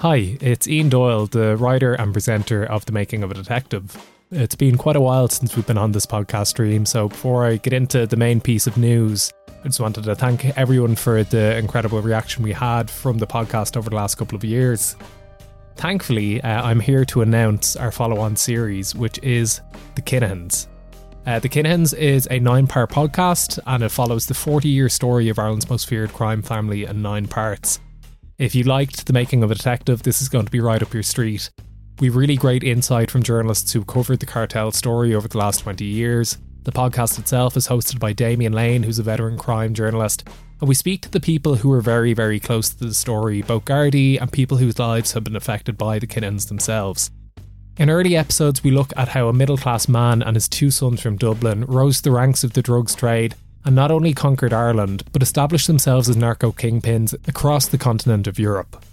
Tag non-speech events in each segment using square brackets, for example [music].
Hi, it's Ian Doyle, the writer and presenter of The Making of a Detective. It's been quite a while since we've been on this podcast stream, so before I get into the main piece of news, I just wanted to thank everyone for the incredible reaction we had from the podcast over the last couple of years. Thankfully, uh, I'm here to announce our follow on series, which is The Kinahans. Uh, the Kinahans is a nine part podcast and it follows the 40 year story of Ireland's most feared crime family in nine parts. If you liked The Making of a Detective, this is going to be right up your street. We've really great insight from journalists who covered the cartel story over the last 20 years. The podcast itself is hosted by Damien Lane, who's a veteran crime journalist. And we speak to the people who are very, very close to the story, both Gardaí and people whose lives have been affected by the Kinahans themselves. In early episodes, we look at how a middle class man and his two sons from Dublin rose the ranks of the drugs trade and not only conquered Ireland, but established themselves as narco kingpins across the continent of Europe.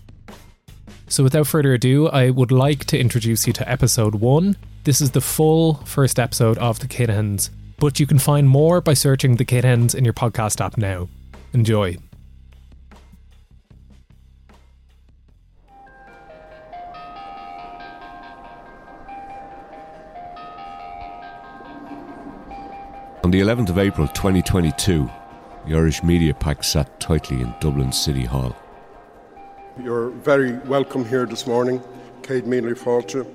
So, without further ado, I would like to introduce you to episode one. This is the full first episode of The Kinahans, but you can find more by searching The Kinahans in your podcast app now. Enjoy. On the 11th of April 2022, the Irish Media Pack sat tightly in Dublin City Hall. You're very welcome here this morning, céad míle fáilte.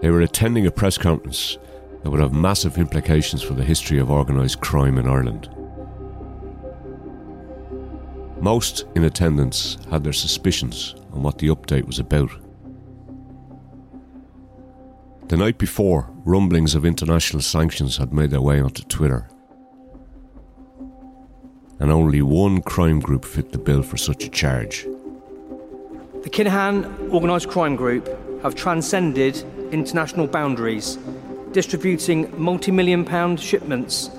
They were attending a press conference that would have massive implications for the history of organised crime in Ireland. Most in attendance had their suspicions on what the update was about. The night before, rumblings of international sanctions had made their way onto Twitter. And only one crime group fit the bill for such a charge. The Kinahan organised crime group have transcended international boundaries, distributing multi million pound shipments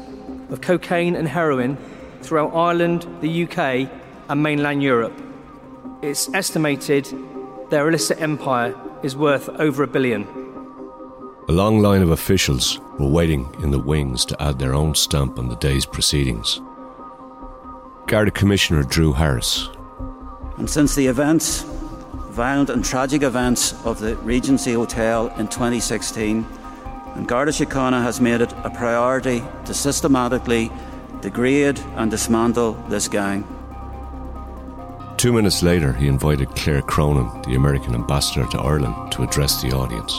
of cocaine and heroin throughout Ireland, the UK, and mainland Europe. It's estimated their illicit empire is worth over a billion. A long line of officials were waiting in the wings to add their own stamp on the day's proceedings. Garda Commissioner Drew Harris, And since the events, violent and tragic events of the Regency Hotel in 2016, An Garda Síochána has made it a priority to systematically degrade and dismantle this gang. Two minutes later, he invited Claire Cronin, the American ambassador to Ireland, to address the audience.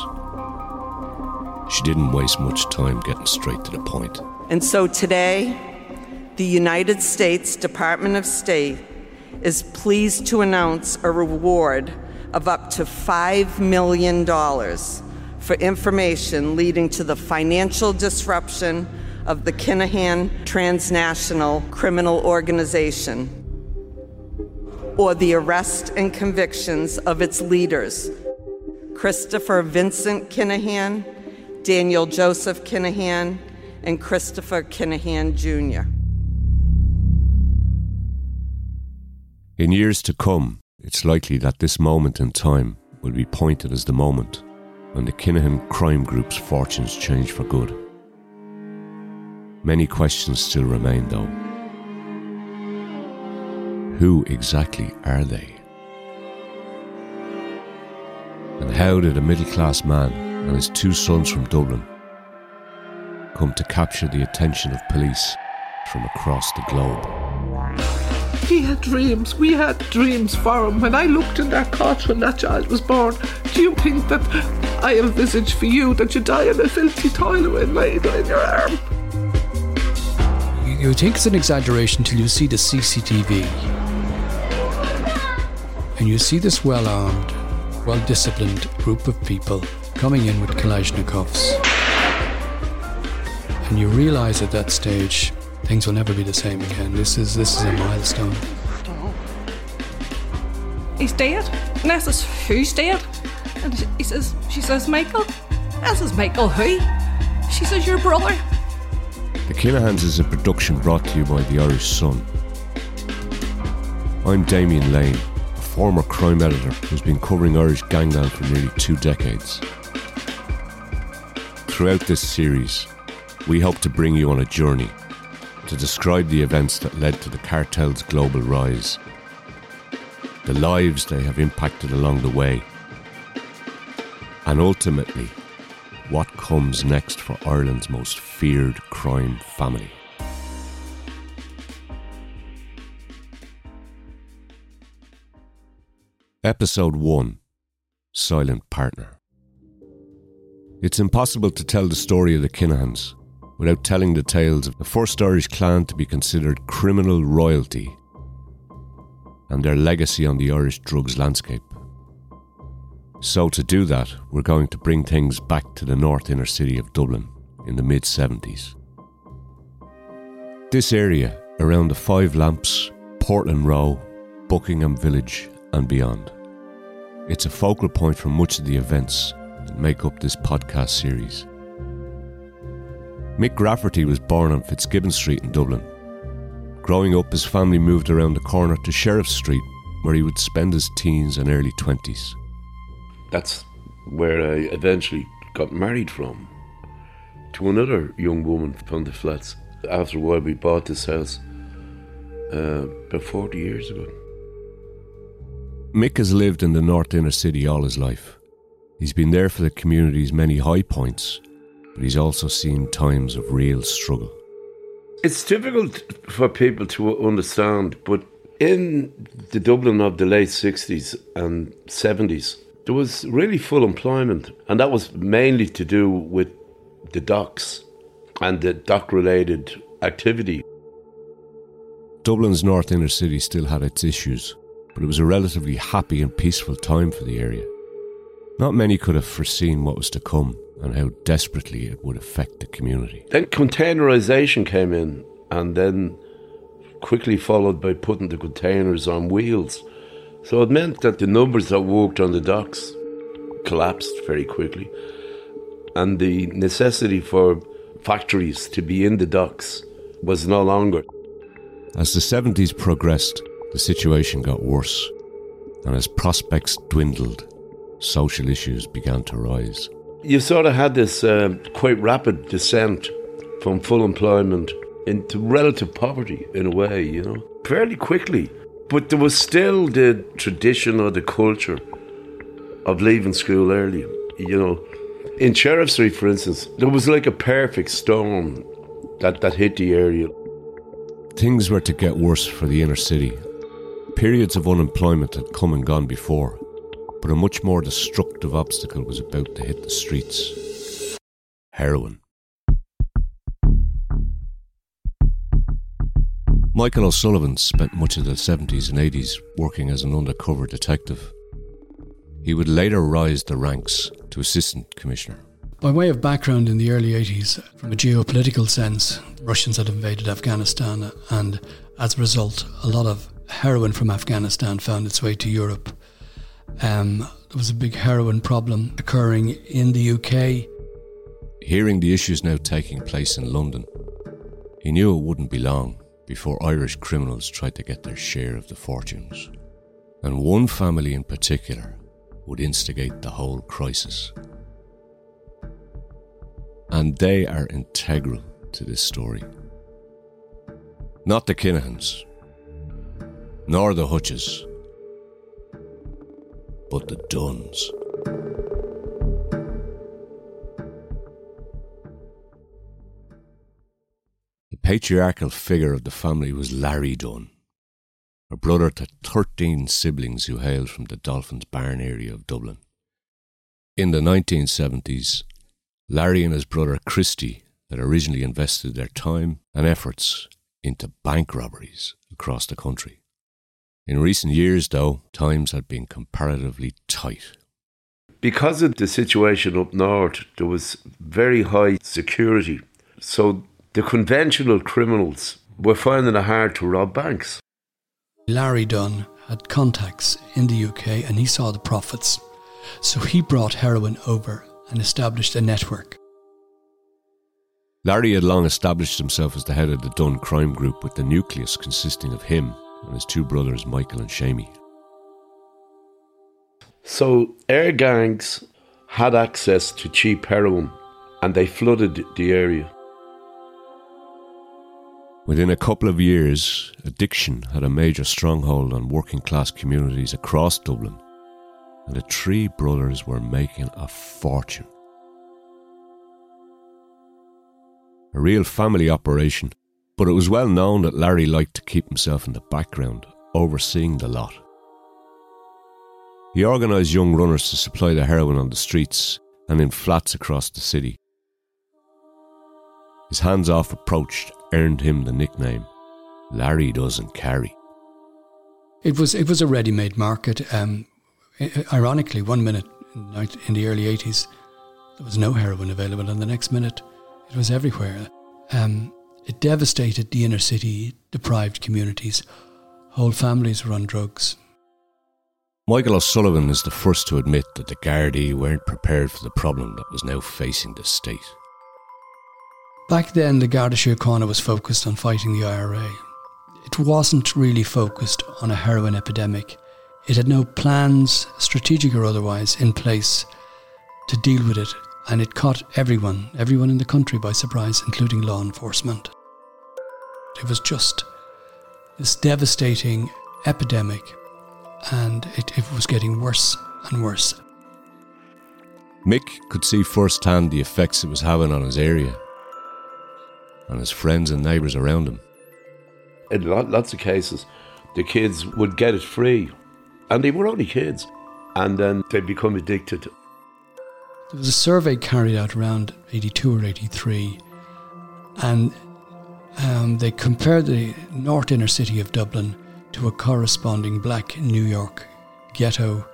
She didn't waste much time getting straight to the point. And so today, the United States Department of State is pleased to announce a reward of up to $5 million for information leading to the financial disruption of the Kinahan Transnational Criminal Organization or the arrest and convictions of its leaders Christopher Vincent Kinahan, Daniel Joseph Kinahan, and Christopher Kinahan Jr. In years to come, it's likely that this moment in time will be pointed as the moment when the Kinahan crime group's fortunes change for good. Many questions still remain, though. Who exactly are they? And how did a middle class man and his two sons from Dublin come to capture the attention of police from across the globe? we had dreams. We had dreams for him. When I looked in that cot when that child was born, do you think that I envisage for you that you die in a filthy toilet with needle in your arm? You think it's an exaggeration till you see the CCTV. And you see this well armed, well disciplined group of people coming in with Kalashnikovs. And you realise at that stage things will never be the same again. This is this is a milestone. He's dead. And I says, Who's dead? And he says, She says, Michael. I says, Michael, who? She says, Your brother. The Kinahans is a production brought to you by the Irish Sun. I'm Damien Lane, a former crime editor who's been covering Irish gangland for nearly two decades. Throughout this series, we hope to bring you on a journey to describe the events that led to the cartel's global rise, the lives they have impacted along the way, and ultimately, what comes next for Ireland's most feared crime family. Episode 1 Silent Partner. It's impossible to tell the story of the Kinahans without telling the tales of the first Irish clan to be considered criminal royalty and their legacy on the Irish drugs landscape. So, to do that, we're going to bring things back to the north inner city of Dublin in the mid 70s. This area, around the Five Lamps, Portland Row, Buckingham Village, and beyond. It's a focal point for much of the events make up this podcast series. Mick Rafferty was born on Fitzgibbon Street in Dublin. Growing up, his family moved around the corner to Sheriff Street, where he would spend his teens and early 20s. That's where I eventually got married from to another young woman from the flats. After a while, we bought this house uh, about 40 years ago. Mick has lived in the North Inner City all his life. He's been there for the community's many high points, but he's also seen times of real struggle. It's difficult for people to understand, but in the Dublin of the late 60s and 70s, there was really full employment, and that was mainly to do with the docks and the dock related activity. Dublin's North Inner City still had its issues, but it was a relatively happy and peaceful time for the area. Not many could have foreseen what was to come and how desperately it would affect the community. Then containerization came in, and then quickly followed by putting the containers on wheels. So it meant that the numbers that worked on the docks collapsed very quickly, and the necessity for factories to be in the docks was no longer. As the 70s progressed, the situation got worse, and as prospects dwindled, social issues began to rise. You sort of had this uh, quite rapid descent from full employment into relative poverty in a way, you know, fairly quickly. But there was still the tradition or the culture of leaving school early, you know. In Sheriff Street, for instance, there was like a perfect storm that, that hit the area. Things were to get worse for the inner city. Periods of unemployment had come and gone before, but a much more destructive obstacle was about to hit the streets heroin. Michael O'Sullivan spent much of the 70s and 80s working as an undercover detective. He would later rise the ranks to assistant commissioner. By way of background, in the early 80s, from a geopolitical sense, the Russians had invaded Afghanistan, and as a result, a lot of heroin from Afghanistan found its way to Europe. Um, there was a big heroin problem occurring in the UK. Hearing the issues now taking place in London, he knew it wouldn't be long before Irish criminals tried to get their share of the fortunes. And one family in particular would instigate the whole crisis. And they are integral to this story. Not the Kinahans, nor the Hutches, but the Dunnes. The patriarchal figure of the family was Larry Dunne. a brother to 13 siblings who hailed from the Dolphins Barn area of Dublin. In the 1970s, Larry and his brother Christy had originally invested their time and efforts into bank robberies across the country. In recent years, though, times had been comparatively tight. Because of the situation up north, there was very high security. So the conventional criminals were finding it hard to rob banks. Larry Dunne had contacts in the UK and he saw the profits. So he brought heroin over and established a network. Larry had long established himself as the head of the Dunne crime group with the nucleus consisting of him and his two brothers Michael and Shamey. So air gangs had access to cheap heroin and they flooded the area. Within a couple of years, addiction had a major stronghold on working class communities across Dublin, and the three brothers were making a fortune. A real family operation, but it was well known that Larry liked to keep himself in the background, overseeing the lot. He organised young runners to supply the heroin on the streets and in flats across the city. His hands off approach earned him the nickname Larry Doesn't Carry. It was, it was a ready made market. Um, ironically, one minute in the early 80s, there was no heroin available, and the next minute, it was everywhere. Um, it devastated the inner city, deprived communities. Whole families were on drugs. Michael O'Sullivan is the first to admit that the Gardaí weren't prepared for the problem that was now facing the state. Back then, the Garda Síochána was focused on fighting the IRA. It wasn't really focused on a heroin epidemic. It had no plans, strategic or otherwise, in place to deal with it, and it caught everyone, everyone in the country by surprise, including law enforcement. It was just this devastating epidemic, and it, it was getting worse and worse. Mick could see firsthand the effects it was having on his area and his friends and neighbours around him. In lots of cases, the kids would get it free, and they were only kids, and then they'd become addicted. There was a survey carried out around 82 or 83, and um, they compared the north inner city of Dublin to a corresponding black New York ghetto.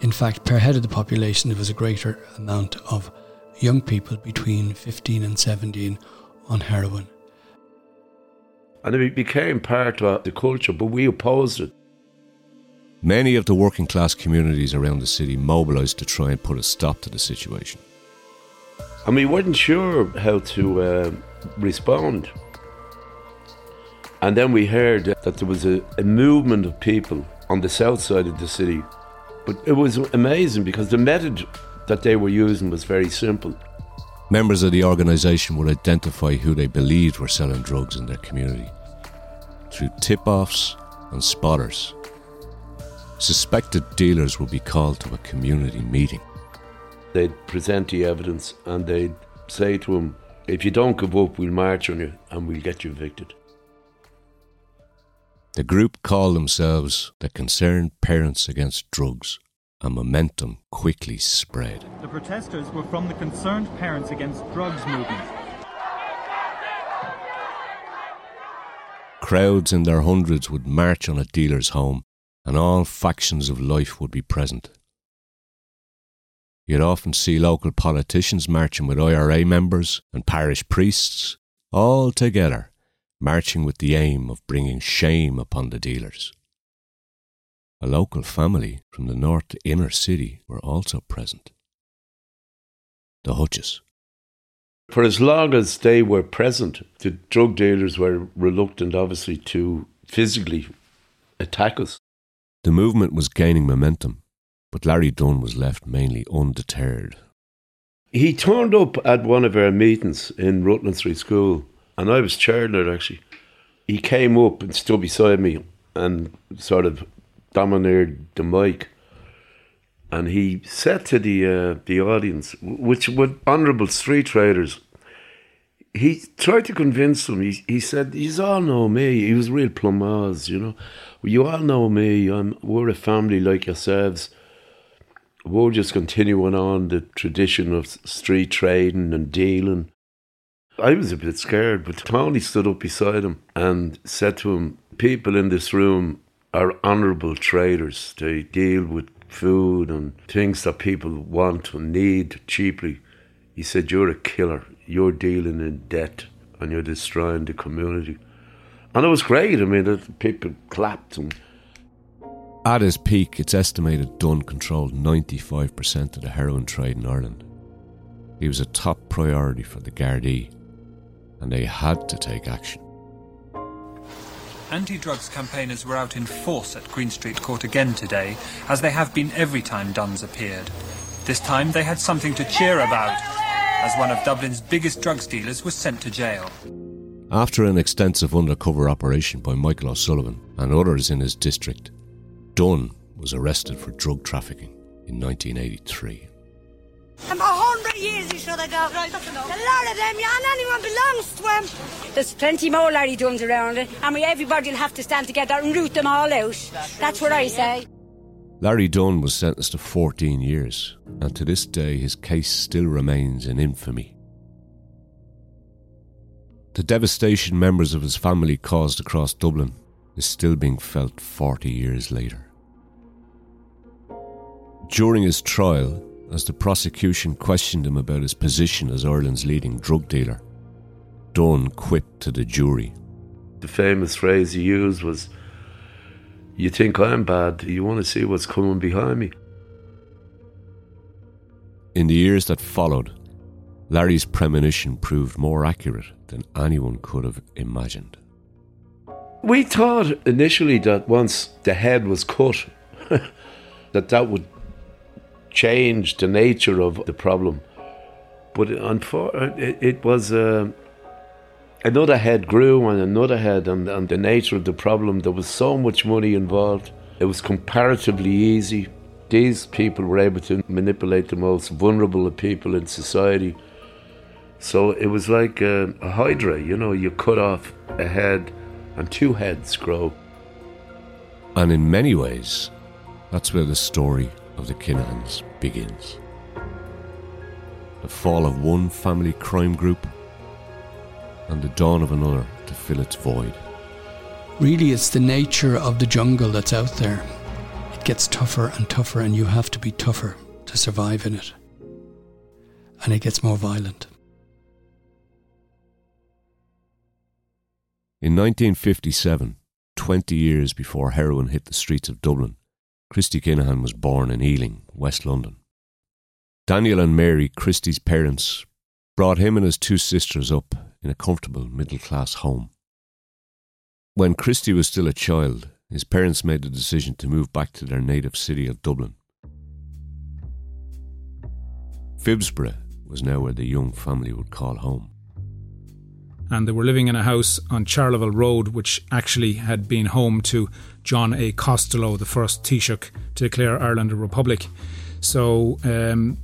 In fact, per head of the population, there was a greater amount of young people between 15 and 17 on heroin. And it became part of the culture, but we opposed it. Many of the working class communities around the city mobilised to try and put a stop to the situation. And we weren't sure how to uh, respond. And then we heard that there was a, a movement of people on the south side of the city. But it was amazing because the method that they were using was very simple. Members of the organisation would identify who they believed were selling drugs in their community through tip offs and spotters. Suspected dealers would be called to a community meeting. They'd present the evidence and they'd say to him, if you don't give up, we'll march on you and we'll get you evicted. The group called themselves the Concerned Parents Against Drugs and momentum quickly spread. The protesters were from the Concerned Parents Against Drugs movement. Crowds in their hundreds would march on a dealer's home, and all factions of life would be present. You'd often see local politicians marching with IRA members and parish priests, all together, marching with the aim of bringing shame upon the dealers. A local family from the north inner city were also present. The Hutches. For as long as they were present, the drug dealers were reluctant, obviously, to physically attack us. The movement was gaining momentum, but Larry Dunne was left mainly undeterred. He turned up at one of our meetings in Rutland Street School, and I was chairing it actually. He came up and stood beside me and sort of domineered the mic. And he said to the uh, the audience, which were honourable street traders, he tried to convince them. He, he said, "You all know me." He was real plámás, you know. You all know me. I'm, we're a family like yourselves. We're just continuing on the tradition of street trading and dealing. I was a bit scared, but Tony stood up beside him and said to him, People in this room are honourable traders. They deal with food and things that people want and need cheaply. He said, You're a killer. You're dealing in debt and you're destroying the community. And it was great. I mean, people clapped and. At his peak, it's estimated Dunne controlled 95% of the heroin trade in Ireland. He was a top priority for the Gardaí, and they had to take action. Anti drugs campaigners were out in force at Green Street Court again today, as they have been every time Dunne's appeared. This time they had something to cheer about, as one of Dublin's biggest drugs dealers was sent to jail. After an extensive undercover operation by Michael O'Sullivan and others in his district, Dunne was arrested for drug trafficking in 1983. Um, a hundred years he should have got. A lot of them, yeah, and anyone belongs to him. There's plenty more Larry Dunnes around and we everybody will have to stand together and root them all out. That's what I say. Larry Dunne was sentenced to 14 years, and to this day his case still remains in infamy. The devastation members of his family caused across Dublin is still being felt 40 years later. During his trial, as the prosecution questioned him about his position as Ireland's leading drug dealer. Dunne quipped to the jury. The famous phrase he used was, You think I'm bad, you want to see what's coming behind me. In the years that followed, Larry's premonition proved more accurate than anyone could have imagined. We thought initially that once the head was cut, [laughs] that that would change the nature of the problem. But it, it was uh, another head grew and another head, and, and the nature of the problem. There was so much money involved. It was comparatively easy. These people were able to manipulate the most vulnerable of people in society. So it was like a, a hydra, you know, you cut off a head and two heads grow. And in many ways, that's where the story of the Kinahans begins. The fall of one family crime group and the dawn of another to fill its void. Really, it's the nature of the jungle that's out there. It gets tougher and tougher, and you have to be tougher to survive in it. And it gets more violent. In 1957, 20 years before heroin hit the streets of Dublin, Christy Kinahan was born in Ealing, West London. Daniel and Mary, Christy's parents, brought him and his two sisters up in a comfortable middle class home. When Christy was still a child, his parents made the decision to move back to their native city of Dublin. Phibsborough was now where the young family would call home and they were living in a house on Charleville Road, which actually had been home to John A. Costello, the first Taoiseach to declare Ireland a republic. So, um,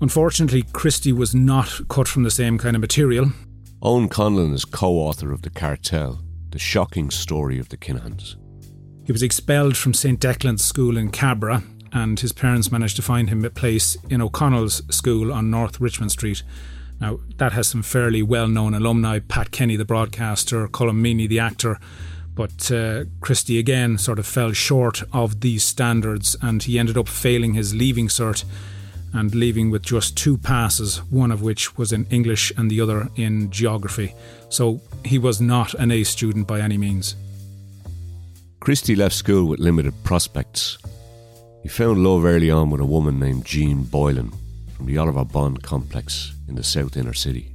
unfortunately, Christy was not cut from the same kind of material. Owen Conlon is co author of The Cartel, the shocking story of the Kinahans. He was expelled from St. Declan's School in Cabra, and his parents managed to find him a place in O'Connell's School on North Richmond Street now, that has some fairly well known alumni Pat Kenny, the broadcaster, Colm Meaney, the actor. But uh, Christy again sort of fell short of these standards and he ended up failing his leaving cert and leaving with just two passes, one of which was in English and the other in geography. So he was not an A student by any means. Christy left school with limited prospects. He found love early on with a woman named Jean Boylan from the Oliver Bond complex in the south inner city.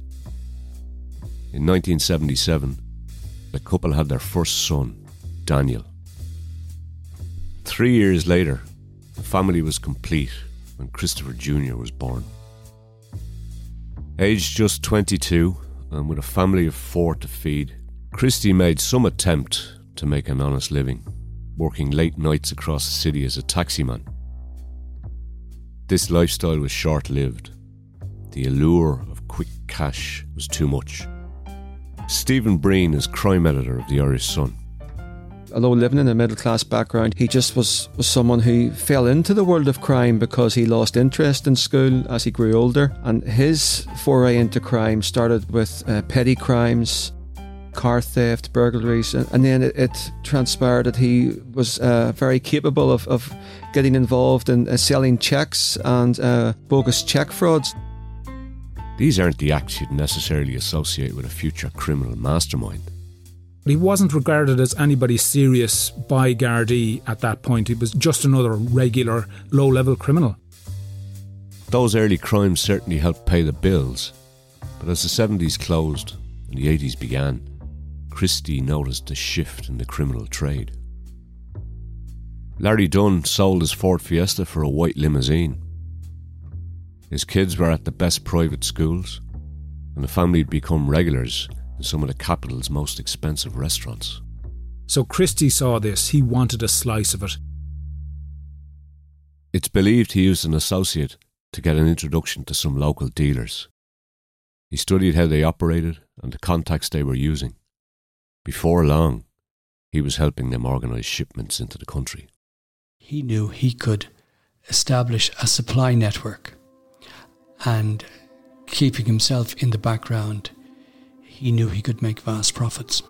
In 1977, the couple had their first son, Daniel. Three years later, the family was complete when Christopher Jr. was born. Aged just 22 and with a family of four to feed, Christy made some attempt to make an honest living, working late nights across the city as a taximan. This lifestyle was short lived the allure of quick cash was too much. Stephen Breen is crime editor of the Irish Sun. Although living in a middle class background, he just was, was someone who fell into the world of crime because he lost interest in school as he grew older. And his foray into crime started with uh, petty crimes, car theft, burglaries, and, and then it, it, transpired that he was uh, very capable of, of getting involved in uh, selling checks and uh, bogus check frauds. These aren't the acts you'd necessarily associate with a future criminal mastermind. He wasn't regarded as anybody serious by Gardaí at that point. He was just another regular, low level criminal. Those early crimes certainly helped pay the bills, but as the 70s closed and the 80s began, Christy noticed a shift in the criminal trade. Larry Dunne sold his Ford Fiesta for a white limousine. His kids were at the best private schools, and the family had become regulars in some of the capital's most expensive restaurants. So Christy saw this, he wanted a slice of it. It's believed he used an associate to get an introduction to some local dealers. He studied how they operated and the contacts they were using. Before long, he was helping them organise shipments into the country. He knew he could establish a supply network and keeping himself in the background he knew he could make vast profits.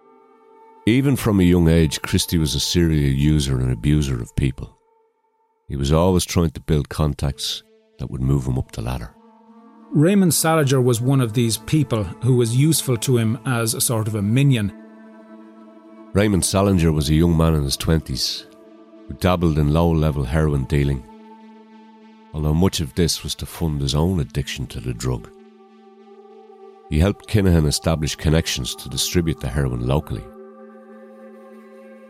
Even from a young age, Christy was a serial user and abuser of people. He was always trying to build contacts that would move him up the ladder. Raymond Salinger was one of these people who was useful to him as a sort of a minion. Raymond Salinger was a young man in his 20s who dabbled in low level heroin dealing, although much of this was to fund his own addiction to the drug. He helped Kinahan establish connections to distribute the heroin locally.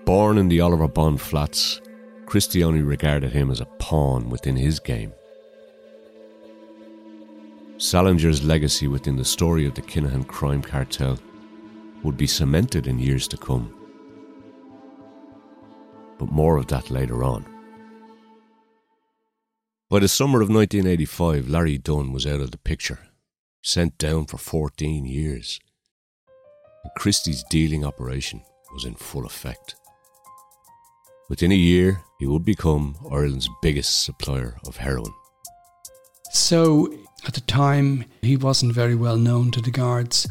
Born in the Oliver Bond flats, Christy only regarded him as a pawn within his game. Salinger's legacy within the story of the Kinahan crime cartel would be cemented in years to come. But more of that later on. By the summer of 1985, Larry Dunne was out of the picture sent down for 14 years. And Christy's dealing operation was in full effect. Within a year, he would become Ireland's biggest supplier of heroin. So, at the time, he wasn't very well known to the guards.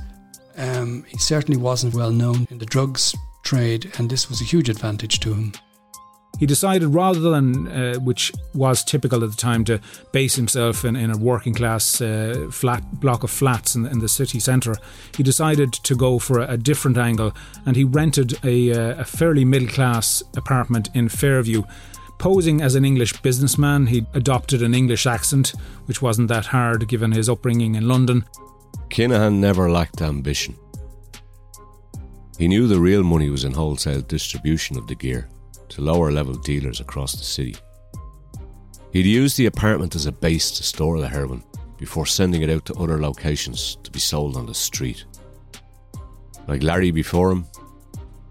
Um, he certainly wasn't well known in the drugs trade, and this was a huge advantage to him. He decided rather than, uh, which was typical at the time, to base himself in, in a working class uh, flat block of flats in, in, the city centre, he decided to go for a, a different angle and he rented a, uh, a fairly middle class apartment in Fairview. Posing as an English businessman, he adopted an English accent, which wasn't that hard given his upbringing in London. Kinahan never lacked ambition. He knew the real money was in wholesale distribution of the gear to lower level dealers across the city. He'd use the apartment as a base to store the heroin before sending it out to other locations to be sold on the street. Like Larry before him,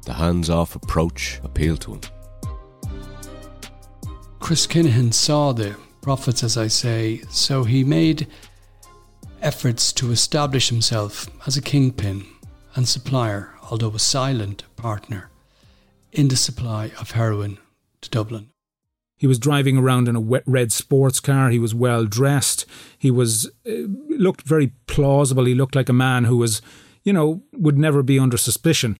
the hands off approach appealed to him. Chris Kinahan saw the profits, as I say, so he made efforts to establish himself as a kingpin and supplier, although a silent partner in the supply of heroin to Dublin. He was driving around in a red sports car. He was well dressed. He was uh, looked very plausible. He looked like a man who was, you know, would never be under suspicion.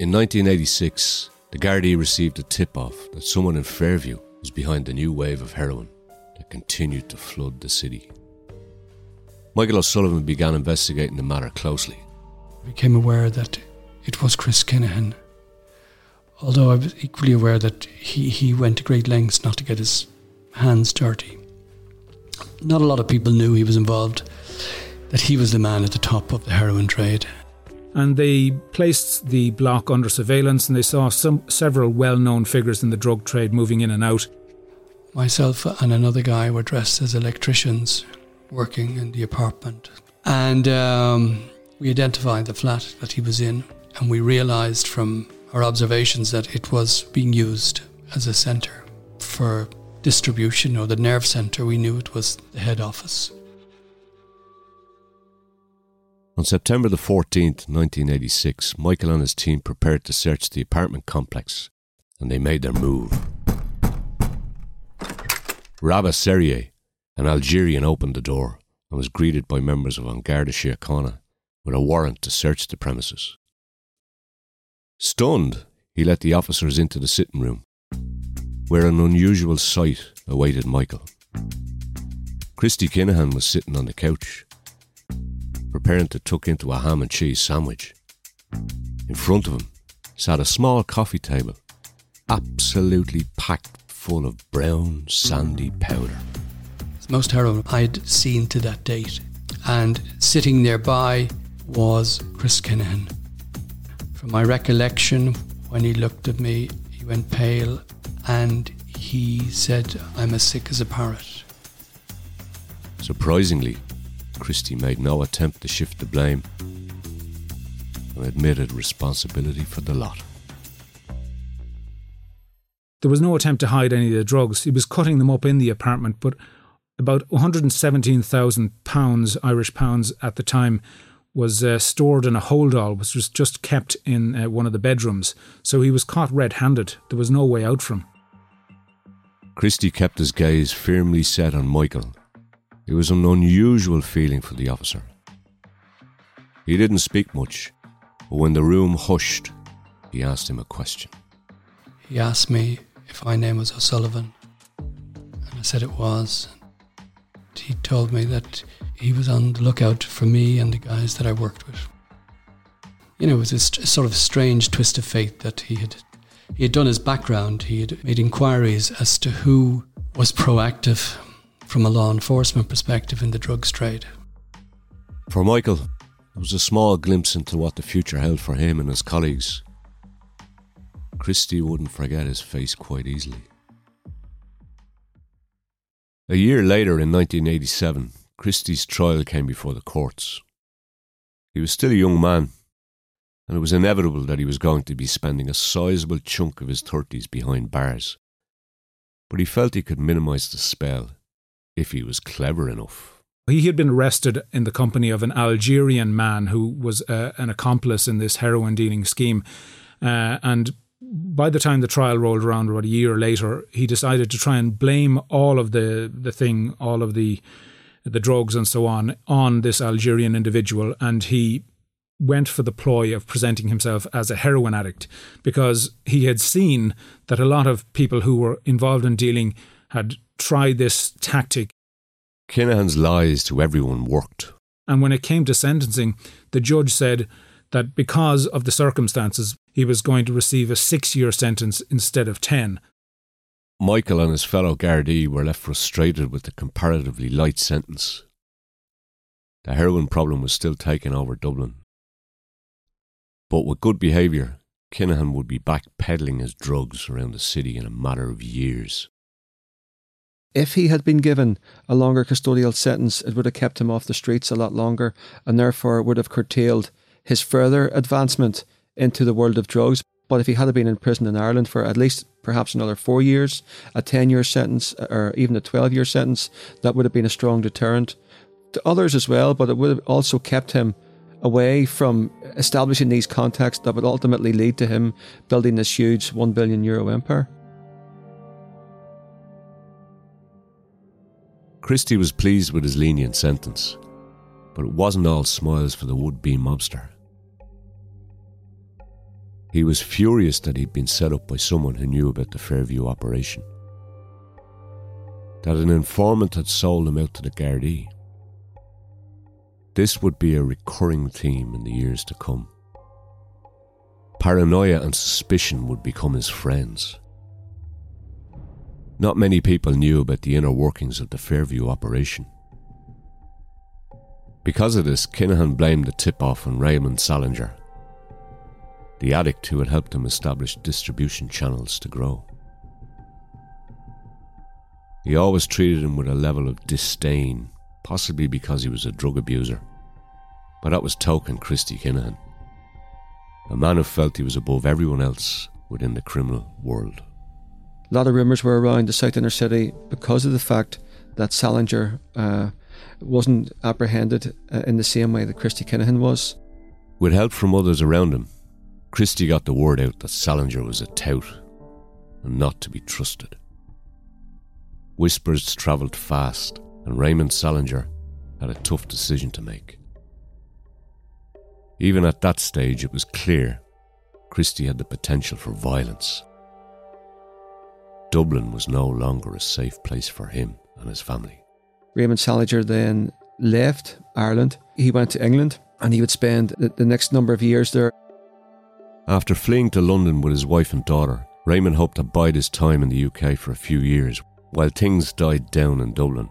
In 1986, the Gardaí received a tip-off that someone in Fairview was behind the new wave of heroin that continued to flood the city. Michael O'Sullivan began investigating the matter closely. I became aware that it was Chris Kinahan although I was equally aware that he, he went to great lengths not to get his hands dirty. Not a lot of people knew he was involved, that he was the man at the top of the heroin trade. And they placed the block under surveillance and they saw some several well known figures in the drug trade moving in and out. Myself and another guy were dressed as electricians working in the apartment. And um, we identified the flat that he was in, and we realised from our observations that it was being used as a centre for distribution or the nerve centre. We knew it was the head office. On September the 14th, 1986, Michael and his team prepared to search the apartment complex, and they made their move. Rabah Serrier, an Algerian, opened the door and was greeted by members of An Garda Síochána with a warrant to search the premises. Stunned, he let the officers into the sitting room, where an unusual sight awaited Michael. Christy Kinahan was sitting on the couch, preparing to tuck into a ham and cheese sandwich. In front of him sat a small coffee table, absolutely packed full of brown, sandy powder. It's most heroin I'd seen to that date. And sitting nearby was Chris Kinahan. From my recollection, when he looked at me, he went pale and he said, I'm as sick as a parrot. Surprisingly, Christy made no attempt to shift the blame and admitted responsibility for the lot. There was no attempt to hide any of the drugs. He was cutting them up in the apartment, but about 117,000 pounds, Irish pounds at the time, was uh, stored in a holdall, which was just kept in uh, one of the bedrooms. So he was caught red handed. There was no way out for him. Christy kept his gaze firmly set on Michael. It was an unusual feeling for the officer. He didn't speak much, but when the room hushed, he asked him a question. He asked me if my name was O'Sullivan, and I said it was. He told me that he was on the lookout for me and the guys that I worked with. You know, it was a st- sort of strange twist of fate that he had he had done his background. He had made inquiries as to who was proactive from a law enforcement perspective in the drugs trade. For Michael, it was a small glimpse into what the future held for him and his colleagues. Christy wouldn't forget his face quite easily. A year later, in 1987, Christy's trial came before the courts. He was still a young man, and it was inevitable that he was going to be spending a sizable chunk of his thirties behind bars. But he felt he could minimise the spell if he was clever enough. He had been arrested in the company of an Algerian man who was uh, an accomplice in this heroin dealing scheme. Uh, and by the time the trial rolled around, about a year later, he decided to try and blame all of the, the thing, all of the the drugs and so on, on this Algerian individual. And he went for the ploy of presenting himself as a heroin addict because he had seen that a lot of people who were involved in dealing had tried this tactic. Kinahan's lies to everyone worked. And when it came to sentencing, the judge said that because of the circumstances, he was going to receive a six year sentence instead of 10. Michael and his fellow Gardaí were left frustrated with the comparatively light sentence. The heroin problem was still taking over Dublin. But with good behaviour, Kinahan would be back peddling his drugs around the city in a matter of years. If he had been given a longer custodial sentence, it would have kept him off the streets a lot longer and therefore would have curtailed his further advancement into the world of drugs. But if he had been in prison in Ireland for at least perhaps another four years, a 10 year sentence, or even a 12 year sentence, that would have been a strong deterrent to others as well. But it would have also kept him away from establishing these contacts that would ultimately lead to him building this huge 1 billion euro empire. Christy was pleased with his lenient sentence, but it wasn't all smiles for the would be mobster. He was furious that he'd been set up by someone who knew about the Fairview operation. That an informant had sold him out to the Gardaí. This would be a recurring theme in the years to come. Paranoia and suspicion would become his friends. Not many people knew about the inner workings of the Fairview operation. Because of this, Kinahan blamed the tip off on Raymond Salinger, the addict who had helped him establish distribution channels to grow. He always treated him with a level of disdain, possibly because he was a drug abuser. But that was token Christy Kinahan, a man who felt he was above everyone else within the criminal world. A lot of rumours were around the South Inner City because of the fact that Salinger uh, wasn't apprehended uh, in the same way that Christy Kinahan was. With help from others around him, Christy got the word out that Salinger was a tout and not to be trusted. Whispers travelled fast, and Raymond Salinger had a tough decision to make. Even at that stage, it was clear Christy had the potential for violence. Dublin was no longer a safe place for him and his family. Raymond Salinger then left Ireland. He went to England and he would spend the next number of years there. After fleeing to London with his wife and daughter, Raymond hoped to bide his time in the UK for a few years while things died down in Dublin.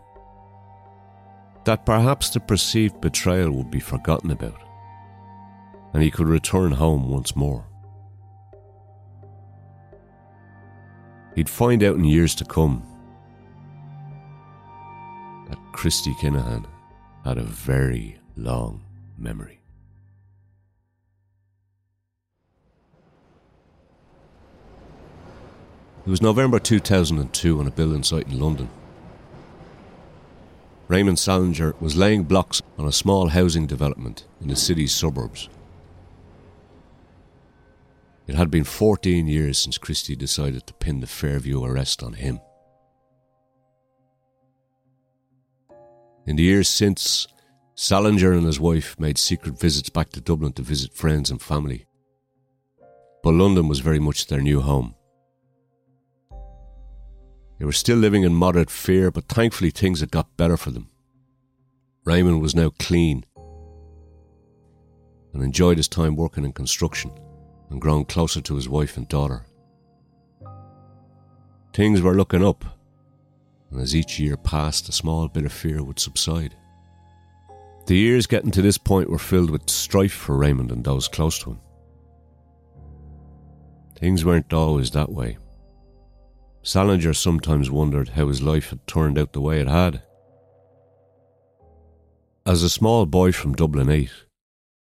That perhaps the perceived betrayal would be forgotten about, and he could return home once more. He'd find out in years to come that Christy Kinahan had a very long memory. It was November 2002 on a building site in London. Raymond Salinger was laying blocks on a small housing development in the city's suburbs. It had been 14 years since Christy decided to pin the Fairview arrest on him. In the years since, Salinger and his wife made secret visits back to Dublin to visit friends and family. But London was very much their new home. They were still living in moderate fear, but thankfully things had got better for them. Raymond was now clean and enjoyed his time working in construction and grown closer to his wife and daughter. Things were looking up, and as each year passed, a small bit of fear would subside. The years getting to this point were filled with strife for Raymond and those close to him. Things weren't always that way. Salinger sometimes wondered how his life had turned out the way it had. As a small boy from Dublin 8,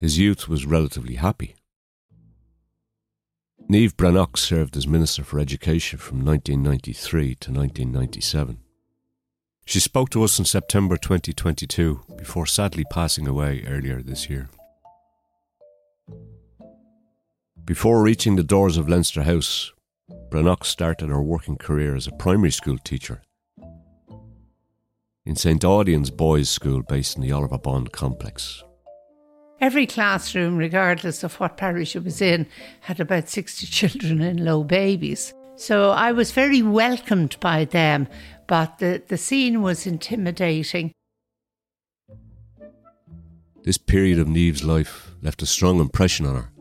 his youth was relatively happy. Niamh Bhreathnach served as Minister for Education from 1993 to 1997. She spoke to us in September 2022 before sadly passing away earlier this year. Before reaching the doors of Leinster House, Bhreathnach started her working career as a primary school teacher in St Audoen's Boys' School based in the Oliver Bond complex. Every classroom, regardless of what parish it was in, had about 60 [laughs] children and low babies. So I was very welcomed by them, but the, the scene was intimidating. This period of Niamh's life left a strong impression on her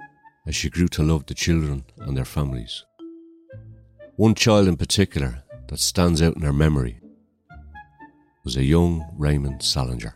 as she grew to love the children and their families. One child in particular that stands out in her memory was a young Raymond Salinger.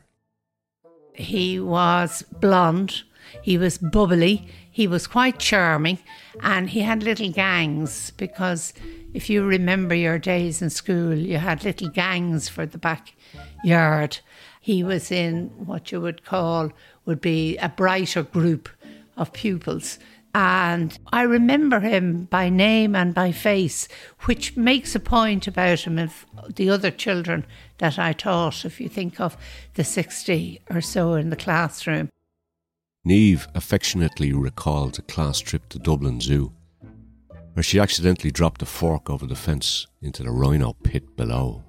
He was blonde, he was bubbly, he was quite charming, and he had little gangs because if you remember your days in school, you had little gangs for the backyard. He was in what you would call would be a brighter group of pupils. And I remember him by name and by face, which makes a point about him of the other children that I taught, if you think of the 60 or so in the classroom. Niamh affectionately recalled a class trip to Dublin Zoo, where she accidentally dropped a fork over the fence into the rhino pit below.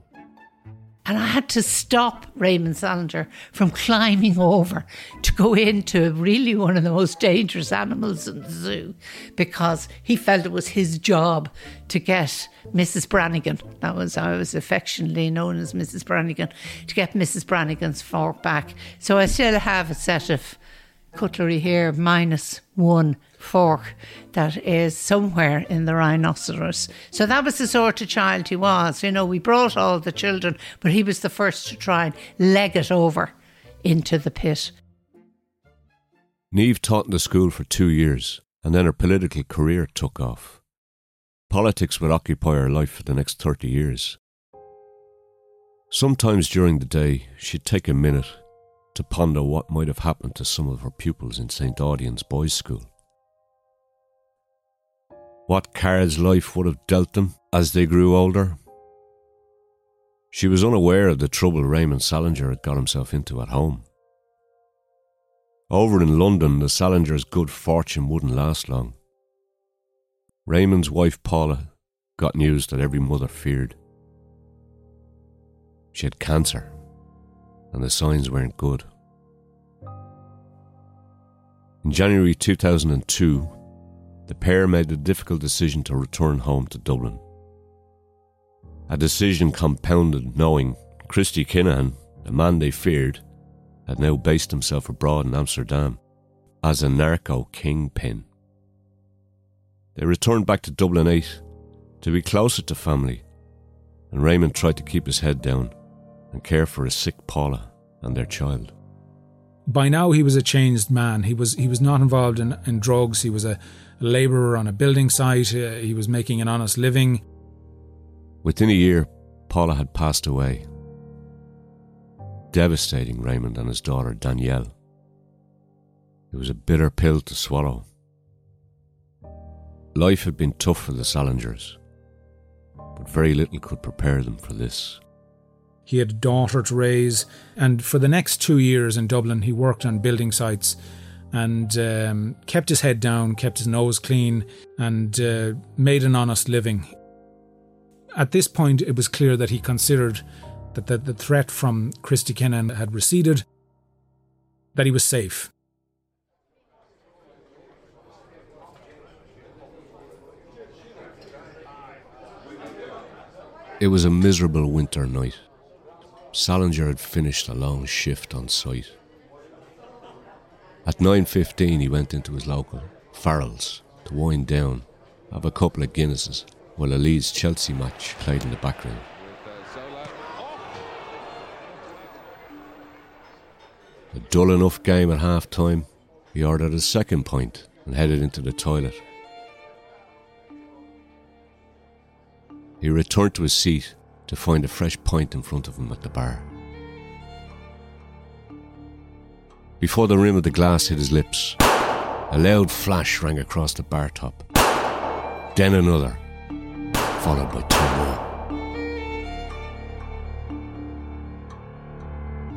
And I had to stop Raymond Salinger from climbing over to go into really one of the most dangerous animals in the zoo because he felt it was his job to get Mrs. Brannigan. That was, I was affectionately known as Mrs. Brannigan, to get Mrs. Brannigan's fork back. So I still have a set of cutlery here, minus one fork that is somewhere in the rhinoceros. So that was the sort of child he was. You know, we brought all the children, but he was the first to try and leg it over into the pit. Niamh taught in the school for two years, and then her political career took off. Politics would occupy her life for the next 30 years. Sometimes during the day, she'd take a minute to ponder what might have happened to some of her pupils in St. Audoen's Boys' School. What cards life would have dealt them as they grew older. She was unaware of the trouble Raymond Salinger had got himself into at home. Over in London, the Salingers' good fortune wouldn't last long. Raymond's wife Paula got news that every mother feared. She had cancer, and the signs weren't good. In January 2002, the pair made the difficult decision to return home to Dublin. A decision compounded knowing Christy Kinahan, the man they feared, had now based himself abroad in Amsterdam as a narco kingpin. They returned back to Dublin 8 to be closer to family, and Raymond tried to keep his head down and care for his sick Paula and their child. By now, he was a changed man. He was he was not involved in, in drugs. He was a, a labourer on a building site. Uh, he was making an honest living. Within a year, Paula had passed away, devastating Raymond and his daughter Danielle. It was a bitter pill to swallow. Life had been tough for the Salingers, but very little could prepare them for this. He had a daughter to raise, and for the next two years in Dublin, he worked on building sites and um, kept his head down, kept his nose clean, and uh, made an honest living. At this point, it was clear that he considered that the, the threat from Christy Kinahan had receded, that he was safe. It was a miserable winter night. Salinger had finished a long shift on site. At 9.15 he went into his local, Farrell's, to wind down, have a couple of Guinnesses, while a Leeds Chelsea match played in the background. A dull enough game at half time, he ordered a second pint and headed into the toilet. He returned to his seat to find a fresh pint in front of him at the bar. Before the rim of the glass hit his lips, a loud flash rang across the bar top. Then another, followed by two more.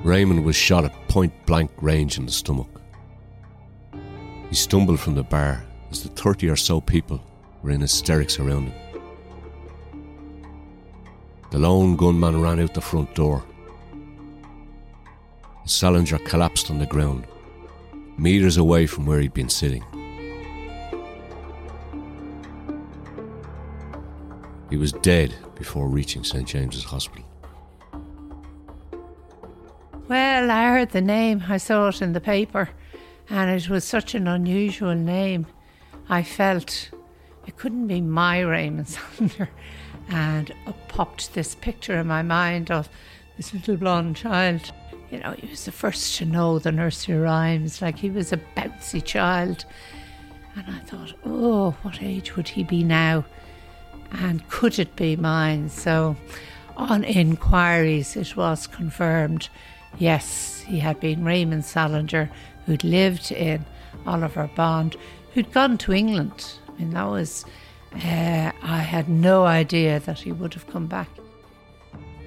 Raymond was shot at point blank range in the stomach. He stumbled from the bar as the 30 or so people were in hysterics around him. The lone gunman ran out the front door. Salinger collapsed on the ground, metres away from where he'd been sitting. He was dead before reaching St James's Hospital. Well, I heard the name. I saw it in the paper, and it was such an unusual name. I felt it couldn't be my Raymond Salinger. And up popped this picture in my mind of this little blonde child. You know, he was the first to know the nursery rhymes, like he was a bouncy child. And I thought, oh, what age would he be now? And could it be mine? So, on inquiries, it was confirmed yes, he had been Raymond Salinger, who'd lived in Oliver Bond, who'd gone to England. I mean, that was uh, I had no idea that he would have come back.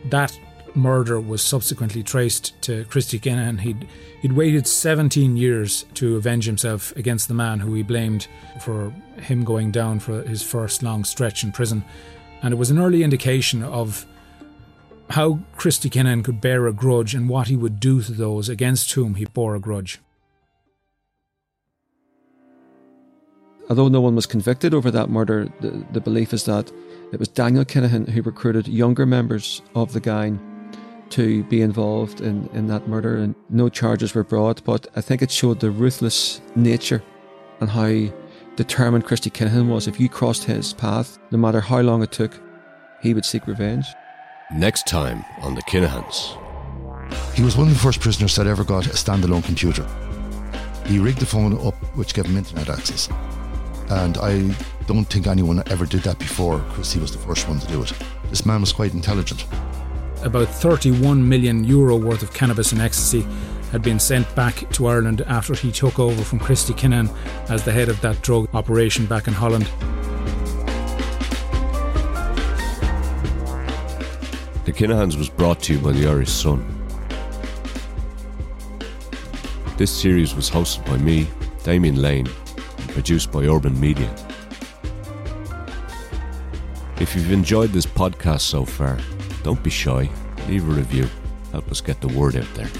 That murder was subsequently traced to Christy Kinahan. He'd, he'd waited 17 years to avenge himself against the man who he blamed for him going down for his first long stretch in prison. And it was an early indication of how Christy Kinahan could bear a grudge and what he would do to those against whom he bore a grudge. Although no one was convicted over that murder, the, the belief is that it was Daniel Kinahan who recruited younger members of the gang to be involved in, in that murder, and no charges were brought. But I think it showed the ruthless nature and how determined Christy Kinahan was. If you crossed his path, no matter how long it took, he would seek revenge. Next time on the Kinahans. He was one of the first prisoners that ever got a standalone computer. He rigged the phone up, which gave him internet access. And I don't think anyone ever did that before because he was the first one to do it. This man was quite intelligent. About 31 million euro worth of cannabis and ecstasy had been sent back to Ireland after he took over from Christy Kinahan as the head of that drug operation back in Holland. The Kinahans was brought to you by the Irish Sun. This series was hosted by me, Damien Lane, and produced by Urban Media. If you've enjoyed this podcast so far, don't be shy, leave a review, help us get the word out there.